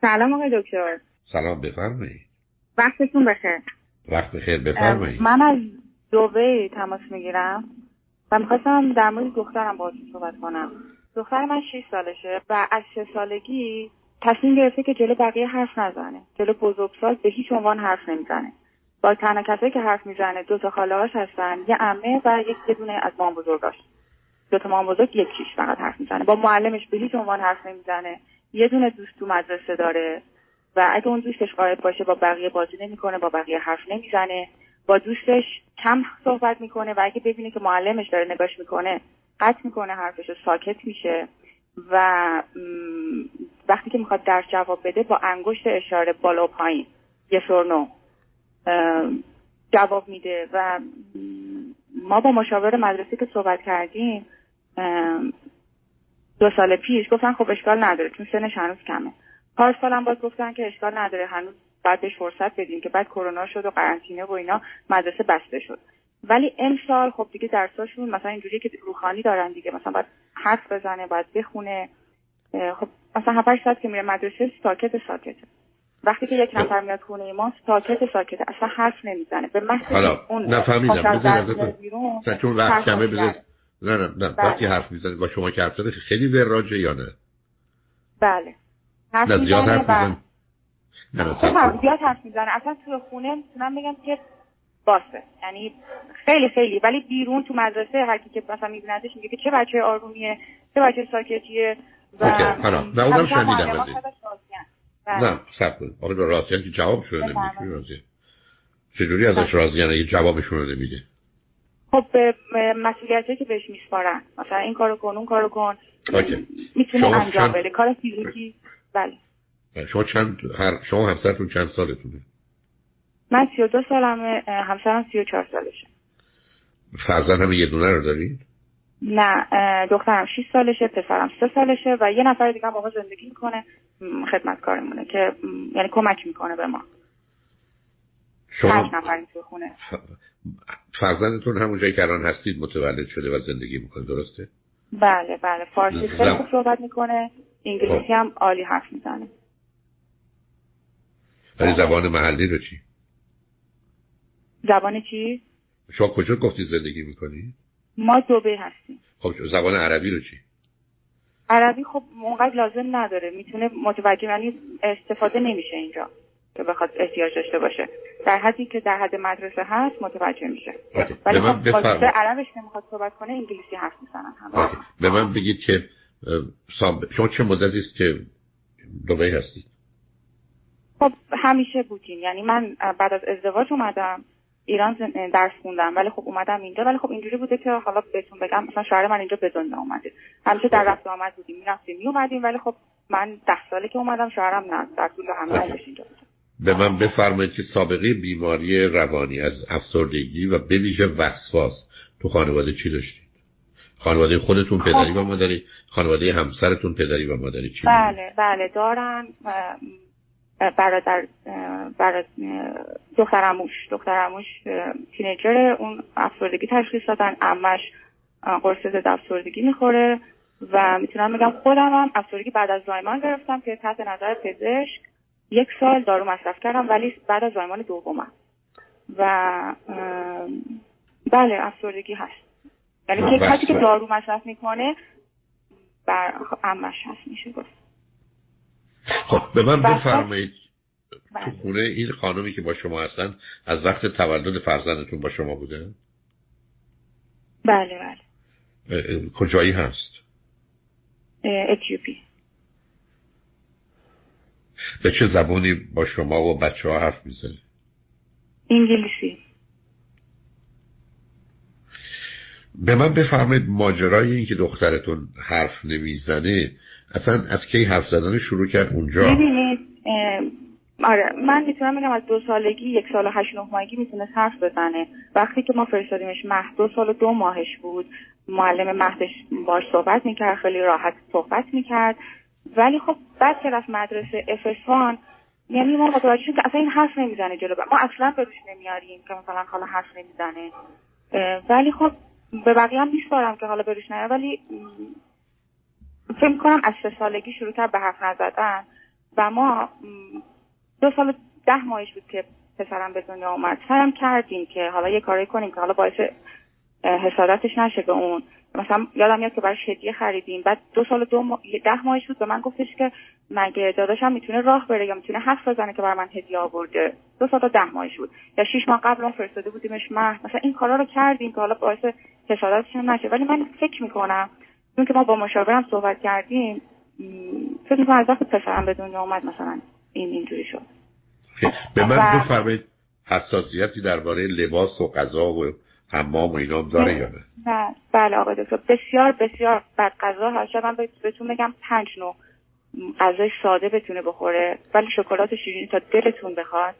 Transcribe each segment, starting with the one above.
سلام آقای دکتر. سلام بفرمایید. وقتتون بخیر. وقت بخیر بفرمایید. من از دوبه تماس می‌گیرم و می‌خواستم در مورد دخترم باهاتون صحبت کنم. دختر من 6 سالشه و از سه سالگی تصمیم گرفته که جلو بقیه حرف نزنه. جلو بزرگسال به هیچ عنوان حرف نمی‌زنه. با تنها کسایی که حرف می‌زنه دو تا خاله هستن یه عمه و یک یه دونه از مام بزرگاش دو تا مام بزرگ یکیش فقط حرف می‌زنه. با معلمش به هیچ عنوان حرف نمی‌زنه. یه دونه دوست تو مدرسه داره و اگه اون دوستش قاعد باشه با بقیه بازی نمی‌کنه با بقیه حرف نمی‌زنه. با دوستش کم صحبت می‌کنه و اگه ببینه که معلمش داره نگاش می‌کنه قطع می‌کنه حرفش ساکت میشه و وقتی که می‌خواد درس جواب بده با انگشت اشاره بالا و پایین یه سرنو جواب میده و ما با مشاور مدرسه که صحبت کردیم دو سال پیش گفتن خب اشکال نداره چون سنش هنوز کمه. پارسال هم باز گفتن که اشکال نداره هنوز بعد بهش فرصت بدیم که بعد کرونا شد و قرنطینه و اینا مدرسه بسته شد. ولی امسال خب دیگه درساشون مثلا اینجوری که روحانی دارن دیگه مثلا باید حرف بزنه باید بخونه. خب مثلا 7 ساعت که میره مدرسه ساکت ساکته. وقتی که یک نفر میاد خونه ما ساکت ساکت اصلا حرف نمی‌زنه. به محض اون نفهمیدم بذار چون وقت کمه بذار نه نه نه بله. وقتی حرف می‌زنه با شما که حرف خیلی وراجه یا نه؟ بله. حرف نه زیاد حرف می‌زنه نه نه خب زیاد حرف می‌زنه. اصلا تو خونه می‌تونم بگم که باسه یعنی خیلی خیلی. ولی بیرون تو مدرسه هر کی که مثلا میبیندش میگه که چه بچه آرومیه چه بچه ساکتیه و نه اونم شنیدم از نه سب کن. آقای راستیان که جواب شده نمیده. چجوری ازش راضیه اگه جوابشون رو نمیده. خب به مسئولیتی که بهش میسپارن. مثلا این کارو کن اون کارو کن. می‌تونه انجام بده. کار فیزیکی. بله. شما چند هر شما همسرتون چند سالتونه؟ من 32 سالمه همسرم 34 سالشه. فرزند هم یه دونه رو دارید نه دخترم 6 سالشه پسرم 3 سالشه و یه نفر دیگه هم با زندگی می‌کنه خدمتکارمونه که یعنی کمک می‌کنه به ما. شما تو خونه. فرزندتون همون جایی که الان هستید متولد شده و زندگی می‌کنه درسته؟ بله بله. فارسی خیلی خوب صحبت می‌کنه انگلیسی خب. هم عالی حرف می‌زنه. ولی زبان محلی رو چی؟ زبان چی؟ شما کجا گفتی زندگی می‌کنی؟ ما دوبه هستیم. خب زبان عربی رو چی؟ عربی خب اونقدر لازم نداره. می‌تونه متوجه یعنی استفاده نمیشه اینجا. که بخواد احتیاج داشته باشه. در حدی که در حد مدرسه هست متوجه میشه. ولی خب عربش نمی‌خواد صحبت کنه انگلیسی حرف می‌زنن به من بگید که شما چه مدتی است که دبی هستید؟ خب همیشه بودیم. یعنی من بعد از ازدواج اومدم. ایران درس خوندم. ولی خب اومدم اینجا. ولی خب اینجوری بوده که حالا بهتون بگم مثلا شهر من اینجا به دنیا اومده. همیشه در رفت آمد بودیم. می‌رفتیم میومدیم ولی خب من ده ساله که اومدم شهرم نه. در طول همه اینجا به من بفرمایید که سابقه بیماری روانی از افسردگی و به ویژه وسواس تو خانواده چی داشتید؟ خانواده خودتون خب. پدری و مادری؟ خانواده همسرتون پدری و مادری چی بله بله دارن برادر برادر دخترموش دخترموش تینیجر اون افسردگی تشخیص دادن. امش قرص ضد افسردگی می‌خوره و می‌تونم بگم خودم هم افسردگی بعد از زایمان گرفتم که تحت نظر پزشک یک سال دارو مصرف کردم ولی بعد از زایمان دومم. و بله افسردگی هست. یعنی که کسی که دارو مصرف می‌کنه بر امش هست میشه گفت. خب به من بفرمایید. تو خونه این خانمی که با شما هستن از وقت تولد فرزندتون با شما بوده؟ بله بله. کجایی هست؟ اتیوپی. به چه زبانی با شما و بچه ها حرف می‌زنه؟ انگلیسی. به من بفرمایید ماجرای این که دخترتون حرف نمی‌زنه اصلا از کی حرف زدن شروع کرد اونجا؟ ببینید آره من می‌تونم بگم از دو سالگی یک سال و هشت نه ماهگی می‌تونست حرف بزنه. وقتی که ما فرستادیمش مهد دو سال و دو ماهش بود. معلم مهدش باش صحبت می‌کرد خیلی راحت صحبت می‌کرد. ولی خب بعد که رفت مدرسه افسان یعنی ما متوجه شد که اصلا این حرف نمی‌زنه جلو. ما اصلا به نمیاریم که مثلا حالا حرف نمی‌زنه. ولی خب به بقیه هم میسپارم که حالا بروش نیاره ولی فکر کنم از سه سالگی شروع کرد به حرف نزدن و ما دو سال ده ماهش بود که پسرم به دنیا اومد. سرم کردیم که حالا یه کاری کنیم که حالا باعث حسادتش نشه به اون. مثلا یادم میاد که براش هدیه خریدیم. بعد دو سال دو ما... ده ماهش بود به من گفتش که مگه داداشم می‌تونه راه بره یا می‌تونه حرف بزنه که برای من هدیه آورده. دو سال ده ماهش بود. یا شش ماه قبل اون فرستاده بودیمش مه مثلا این کارا رو کردیم که حالا باعث حسادتش نشه. ولی من فکر می‌کنم چون که ما با مشاورم صحبت کردیم فکر می‌کنم از وقت پسرم به دنیا اومد مثلا این اینجوری شد. به من بفرمایید حساسیتی درباره لباس و غذا و حمام و اینا داره یا نه؟ نه. بله آقای دکتر. بسیار بسیار بد غذا هست. من بهتون بگم پنج نوع غذای ساده بتونه بخوره. ولی شکلات شیرینی تا دلتون بخواد.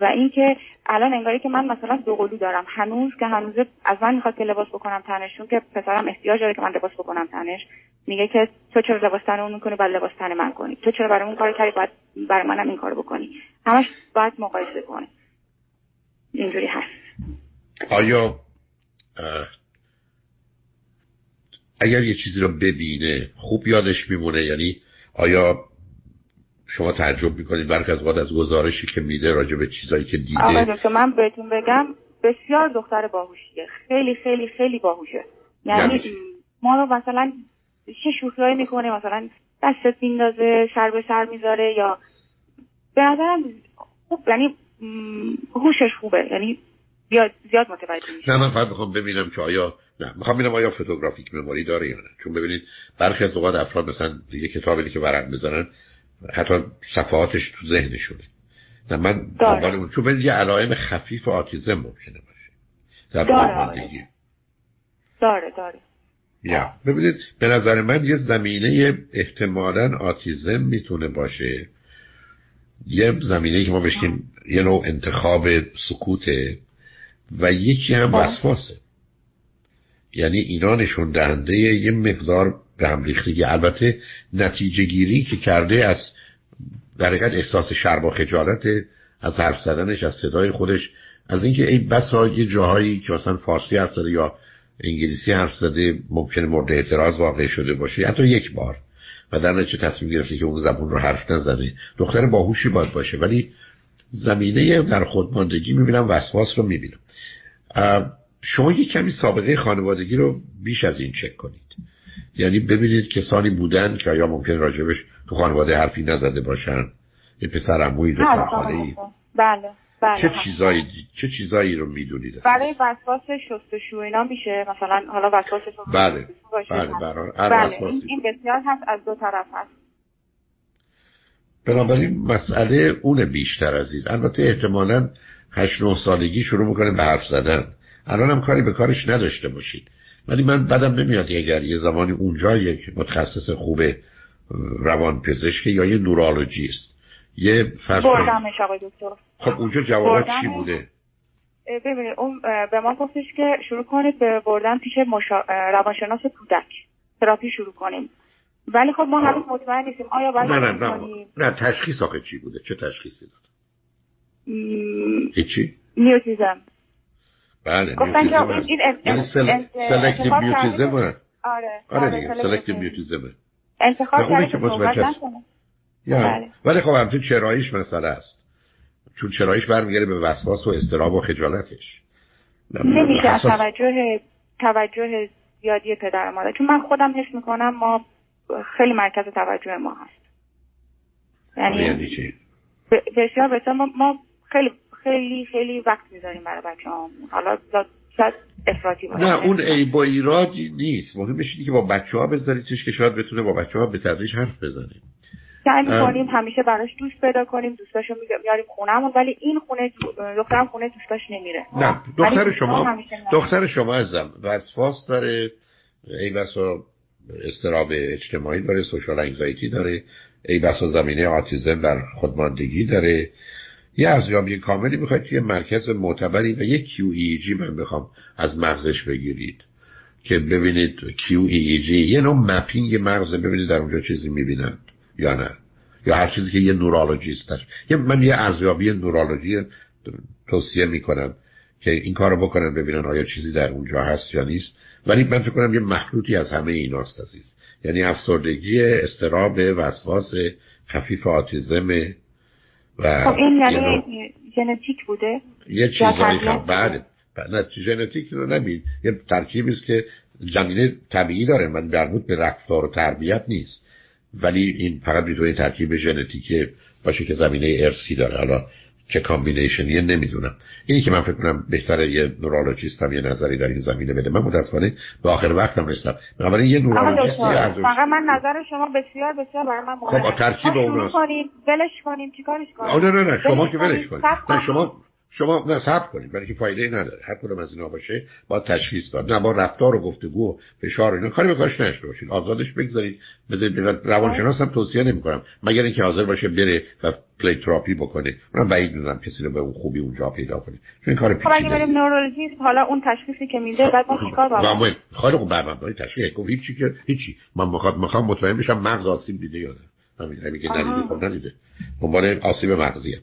و اینکه الان انگاری که من مثلا دوقلو دارم. هنوز که هنوز از من می‌خواد که لباس بکنم تنشون که پسرم احتیاج داره که من لباس بکنم تنش. میگه که تو چرا لباس تن اون می‌کنی بعد لباس تن من کنی. تو چرا برای اون کار کردی باید برای منم این کار بکنی. همش باید مقایسه کنه اینجوری هست. آیا اگر یه چیزی رو ببینه خوب یادش میمونه. یعنی آیا شما تعجب می‌کنید برخ از از گزارشی که میده راجع به چیزایی که دیده؟ آقا من بهتون بگم بسیار دختر باهوشیه. خیلی خیلی خیلی باهوشه. یعنی, یعنی ما رو مثلا چه شوخیایی می‌کنه مثلا دستت میندازه سر به سر می‌ذاره یا به نظرم خوب یعنی هوشش خوبه. یعنی زیاد زیاد متوجه میشه نه من فقط می‌خوام ببینم که آیا نه می‌خوام ببینم آیا فوتوگرافیک مموری داره یا نه. چون ببینید برخی از اوقات افراد مثلا یه کتابی که ورق بزنن حتی صفحاتش تو ذهنشونه. نه من دنبال اون چون ببینید یه علائم خفیف آتیزم ممکنه باشه. در داره داره داره. یا. ببینید به نظر من یه زمینه احتمالا آتیزم می‌تونه باشه. یه زمینه که ما بشکیم یه نوع انتخاب سکوته. و یکی هم وسواسه. یعنی اینا نشون دهنده یه مقدار به هم ریختگی البته نتیجه گیری که کرده از در احساس شرم و خجالت از حرف زدنش از صدای خودش از اینکه ای بسا یه جاهایی که مثلا فارسی حرف زده یا انگلیسی حرف زده ممکن مورد اعتراض واقع شده باشه. حتی یک بار. و در نتیجه تصمیم گرفته که اون زبون رو حرف نزنه. دختر باهوشی باید باشه. ولی زمینه در خودماندگی می‌بینم وسواس رو می‌بینم. شما یک کمی سابقه خانوادگی رو بیش از این چک کنید. یعنی ببینید کسانی بودن که آیا ممکن راجبش تو خانواده حرفی نزده باشن یه پسر عمویی دو بله بله بله. چه چیزایی چه چیزایی رو می‌دونید برای وسواس شستشو اینا میشه. مثلا حالا وسواس بله بله برای بله این بسیار هست از دو طرف هست. بنابراین مسئله اون بیشتر عزیز. البته احتمالا هشت نه سالگی شروع می‌کنه به حرف زدن. الان هم کاری به کارش نداشته باشید. ولی من بدم نمیاد اگر یه زمانی اونجا یک متخصص خوب روان پزشک یا یه نورالوجیست یه دکتر. خب اونجا جوابات چی بوده؟ ببینید اون به ما گفتش که شروع کنید به بردن پیش مشا... روانشناس کودک. تراپی شروع کنیم. ولی خب ما هنوز مطمئن نیستیم. آیا باید نه نه نه. نه تشخیص آخه چی بوده؟ چه تشخیصی داد؟ هیچی؟ mutism. بله گفتن که این یعنی selective mutism آره آره دیگه selective mutism. انتخاب کرده که صحبت نکنه. یا ولی خب همچون چراییش مسئله است. چون چراییش برمیگرده به وسواس و اضطراب و خجالتش. نمیشه از توجه توجه زیادی پدر مادر. چون من خودم حس می‌کنم ما خیلی مرکز توجه ما هست. یعنی, یعنی چی؟ بسیار بسیار ما, ما خیلی خیلی خیلی وقت می‌ذاریم برای بچه. حالا شاید افراطی باشه نه اون ای با ایرادی نیست. مهمش اینه که با بچه ها بذاریدش که شاید بتونه با بچه ها به تدریج حرف بزنه. سعی می‌کنیم همیشه براش دوست پیدا کنیم دوستاشو میاریم خونهمون ولی این خونه دخترم خونه دوستاش نمیره. نه دختر شما دختر شما ازم وسواس داره. ای بسا استراب اجتماعی داره سوشال انگزایتی داره ای بسا زمینه آتیزم در خودماندگی داره. یه ارزیابی کاملی می‌خواید توی مرکز معتبری و یک QEEG من بخوام از مغزش بگیرید که ببینید QEEG یه نوع مپینگ مغز ببینید در اونجا چیزی می‌بینند یا نه. یا هر چیزی که یه نورالوجیست یه من یه ارزیابی نورالوژی توصیه می‌کنم. که این کارو بکنن ببینن آیا چیزی در اونجا هست یا نیست. ولی من فکر کنم یه مخلوطی از همه ایناست عزیز. یعنی افسردگی استراب وسواس خفیف آتیزم و خب این یعنی ژنتیک بوده؟ یه چیزایی که بعد نه ژنتیک رو نبید یه ترکیبی است که زمینه طبیعی داره. من مربوط به رفتار و تربیت نیست. ولی این فقط می‌تونه ترکیب ژنتیکی باشه که زمینه ارثی داره. حالا چه combination یه نمی‌دونم. اینی که من فکر کنم بهتره یه نورولوژیستم یه نظری در این زمینه بده. من متاسفانه به آخر وقتم رسیدم. بنابراین یه نورولوژیستی از فقط من نظر شما بسیار بسیار برای من مهمه خب ترکیبمون کنیم. ولش کنیم. چیکارش کنیم؟ نه نه نه. شما که ولش کنید. نه شما شما نه صبر کنید برای که فایده نداره. هر کدوم از اینا باشه با تشخیص داد. نه با رفتار و گفتگو و فشار اینا کاری به کارش نداشته باشید. آزادش بگذارید. بذارید روانشناس هم توصیه نمی‌کنم. مگر اینکه حاضر باشه بره و پلی تراپی بکنه. من بعید می‌دونم کسی رو به اون خوبی اونجا پیدا کنه. چون این کار پیچیده خب اگه بریم نورولوژیست حالا اون تشخیصی که میده بعد ما چیکار باید خیلی خوب برنامه تشخیص هیچی که هیچی. من می‌خوام می‌خوام مطمئن بشم مغز آسیب دیده یا نه. همین میگه ندیده خب ندیده. دنبال آسیب مغزیه.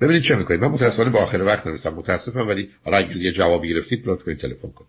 ببینید چه می‌کنید؟ من متاسفانه با آخر وقت نمیستم متاسفم ولی حالا اگه یه جوابی گرفتید لطف کنید تلفن کنید.